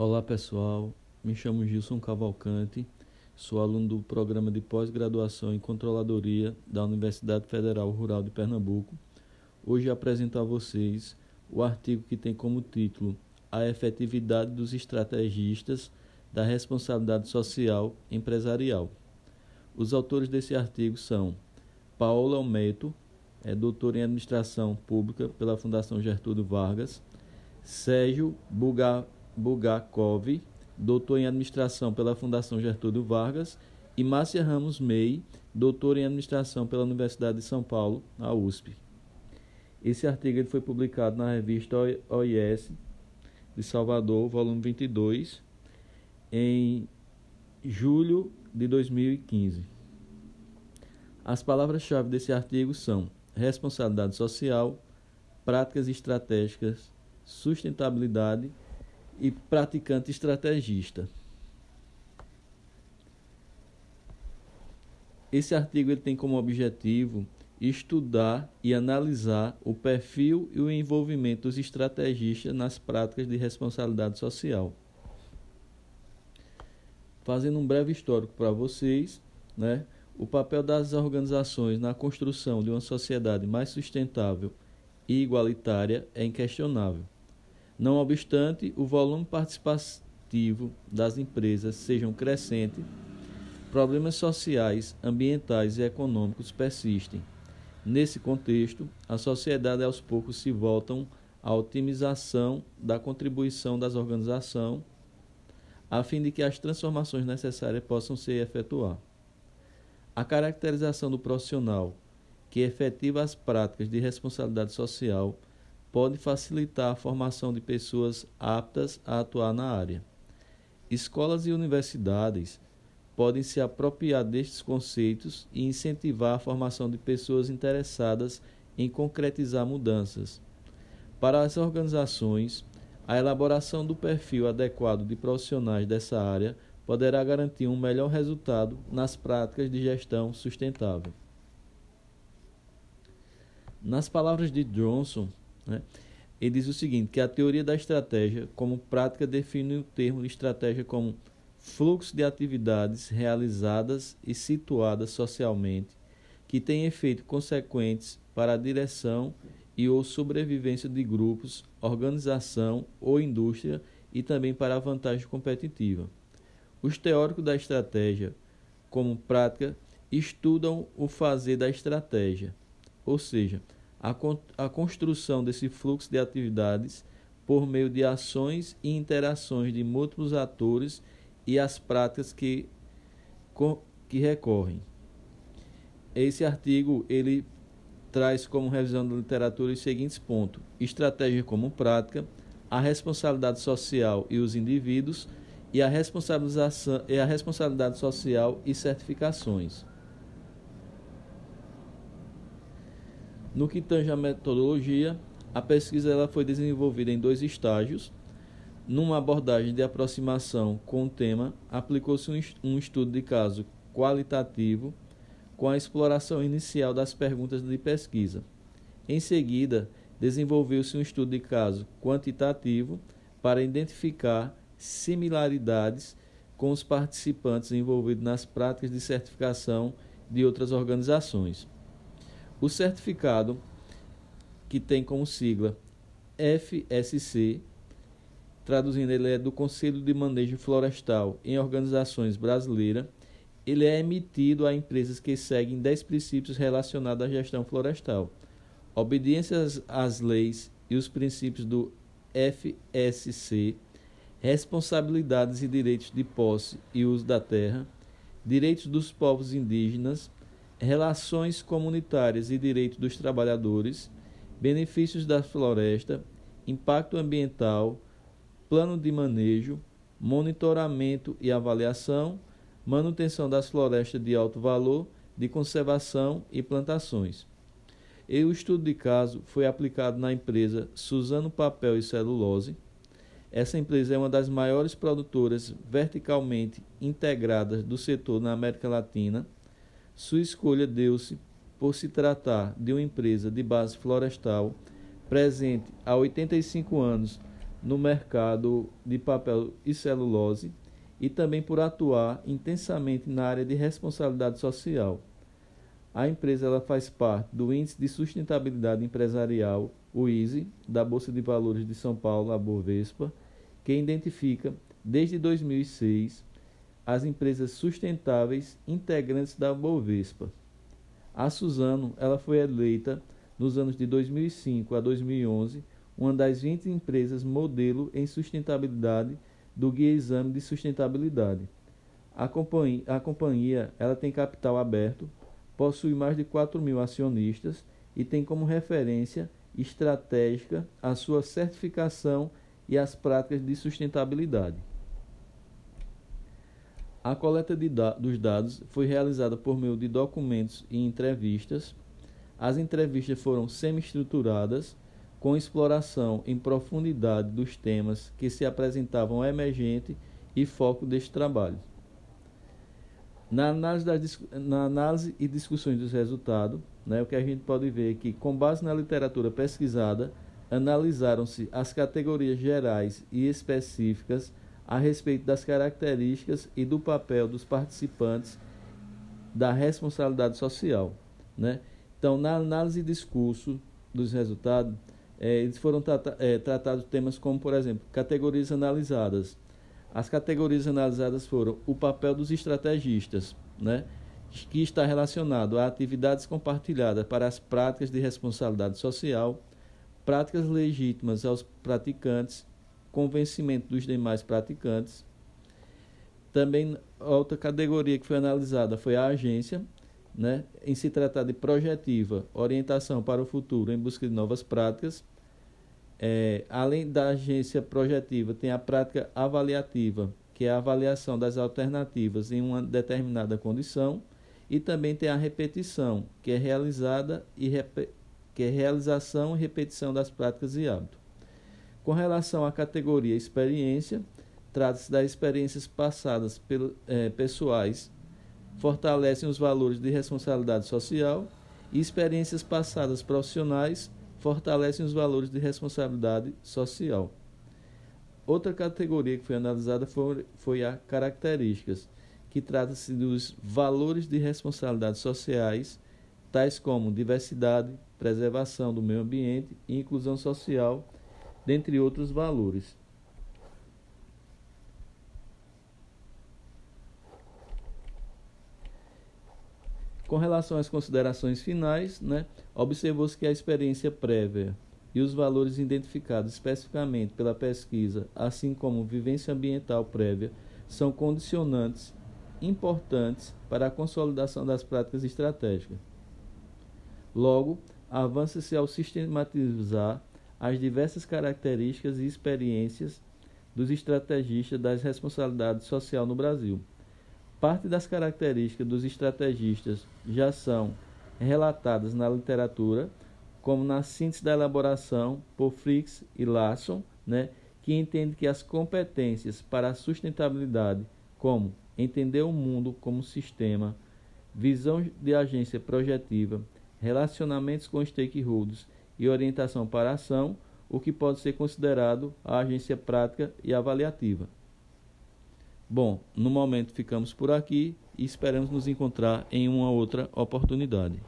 Olá pessoal, me chamo Gilson Cavalcante, sou aluno do programa de pós-graduação em controladoria da Universidade Federal Rural de Pernambuco. Hoje apresento a vocês o artigo que tem como título A efetividade dos estrategistas da responsabilidade social empresarial. Os autores desse artigo são Paola Almeto, é doutor em administração pública pela Fundação Gertúlio Vargas, Sérgio Bugar Bugakov, doutor em administração pela Fundação Gertúlio Vargas, e Márcia Ramos Mei, doutor em administração pela Universidade de São Paulo, a USP. Esse artigo foi publicado na revista OIS de Salvador, volume 22, em julho de 2015. As palavras-chave desse artigo são responsabilidade social, práticas estratégicas, sustentabilidade e praticante estrategista. Esse artigo ele tem como objetivo estudar e analisar o perfil e o envolvimento dos estrategistas nas práticas de responsabilidade social. Fazendo um breve histórico para vocês, né, o papel das organizações na construção de uma sociedade mais sustentável e igualitária é inquestionável. Não obstante, o volume participativo das empresas sejam crescente, problemas sociais, ambientais e econômicos persistem. Nesse contexto, a sociedade aos poucos se voltam à otimização da contribuição das organizações, a fim de que as transformações necessárias possam ser efetuadas. A caracterização do profissional que efetiva as práticas de responsabilidade social pode facilitar a formação de pessoas aptas a atuar na área. Escolas e universidades podem se apropriar destes conceitos e incentivar a formação de pessoas interessadas em concretizar mudanças. Para as organizações, a elaboração do perfil adequado de profissionais dessa área poderá garantir um melhor resultado nas práticas de gestão sustentável. Nas palavras de Johnson, né? Ele diz o seguinte, que a teoria da estratégia como prática define o termo estratégia como fluxo de atividades realizadas e situadas socialmente que têm efeitos consequentes para a direção e ou sobrevivência de grupos, organização ou indústria e também para a vantagem competitiva. Os teóricos da estratégia como prática estudam o fazer da estratégia, ou seja, a, a construção desse fluxo de atividades por meio de ações e interações de múltiplos atores e as práticas que, que recorrem. Esse artigo ele traz como revisão da literatura os seguintes pontos: estratégia como prática, a responsabilidade social e os indivíduos e a responsabilização e a responsabilidade social e certificações. No que tange a metodologia, a pesquisa ela foi desenvolvida em dois estágios. Numa abordagem de aproximação com o tema, aplicou-se um estudo de caso qualitativo com a exploração inicial das perguntas de pesquisa. Em seguida, desenvolveu-se um estudo de caso quantitativo para identificar similaridades com os participantes envolvidos nas práticas de certificação de outras organizações. O certificado, que tem como sigla FSC, traduzindo ele é do Conselho de Manejo Florestal em Organizações Brasileiras, ele é emitido a empresas que seguem 10 princípios relacionados à gestão florestal. Obediência às leis e os princípios do FSC, responsabilidades e direitos de posse e uso da terra, direitos dos povos indígenas, relações comunitárias e direitos dos trabalhadores, benefícios da floresta, impacto ambiental, plano de manejo, monitoramento e avaliação, manutenção das florestas de alto valor, de conservação e plantações. E o estudo de caso foi aplicado na empresa Suzano Papel e Celulose. Essa empresa é uma das maiores produtoras verticalmente integradas do setor na América Latina sua escolha deu-se por se tratar de uma empresa de base florestal presente há 85 anos no mercado de papel e celulose e também por atuar intensamente na área de responsabilidade social. A empresa ela faz parte do Índice de Sustentabilidade Empresarial, o ISE, da Bolsa de Valores de São Paulo, a Bovespa, que identifica, desde 2006, as empresas sustentáveis integrantes da Bovespa. A Suzano ela foi eleita nos anos de 2005 a 2011 uma das 20 empresas modelo em sustentabilidade do Guia Exame de Sustentabilidade. A companhia, a companhia ela tem capital aberto, possui mais de 4 mil acionistas e tem como referência estratégica a sua certificação e as práticas de sustentabilidade. A coleta da dos dados foi realizada por meio de documentos e entrevistas. As entrevistas foram semi-estruturadas com exploração em profundidade dos temas que se apresentavam emergente e foco deste trabalho. Na análise, das, na análise e discussões dos resultados, né, o que a gente pode ver é que, com base na literatura pesquisada, analisaram-se as categorias gerais e específicas a respeito das características e do papel dos participantes da responsabilidade social. Né? Então, na análise e discurso dos resultados, é, eles foram trata, é, tratados temas como, por exemplo, categorias analisadas. As categorias analisadas foram o papel dos estrategistas, né, que está relacionado a atividades compartilhadas para as práticas de responsabilidade social, práticas legítimas aos praticantes, convencimento dos demais praticantes. Também outra categoria que foi analisada foi a agência, né, em se tratar de projetiva, orientação para o futuro em busca de novas práticas. É, além da agência projetiva, tem a prática avaliativa, que é a avaliação das alternativas em uma determinada condição, e também tem a repetição, que é realizada e que é realização e repetição das práticas e hábitos. Com relação à categoria experiência, trata-se das experiências passadas pelo, é, pessoais fortalecem os valores de responsabilidade social e experiências passadas profissionais fortalecem os valores de responsabilidade social. Outra categoria que foi analisada foi, foi a características, que trata-se dos valores de responsabilidade sociais, tais como diversidade, preservação do meio ambiente e inclusão social, dentre outros valores. Com relação às considerações finais, né, observou-se que a experiência prévia e os valores identificados especificamente pela pesquisa, assim como vivência ambiental prévia, são condicionantes importantes para a consolidação das práticas estratégicas. Logo, avança-se ao sistematizar as diversas características e experiências dos estrategistas das responsabilidades social no Brasil. Parte das características dos estrategistas já são relatadas na literatura, como na síntese da elaboração por Fricks e Larson, né, que entende que as competências para a sustentabilidade, como entender o mundo como sistema, visão de agência projetiva, relacionamentos com stakeholders e orientação para a ação, o que pode ser considerado a agência prática e avaliativa. Bom, no momento ficamos por aqui e esperamos nos encontrar em uma outra oportunidade.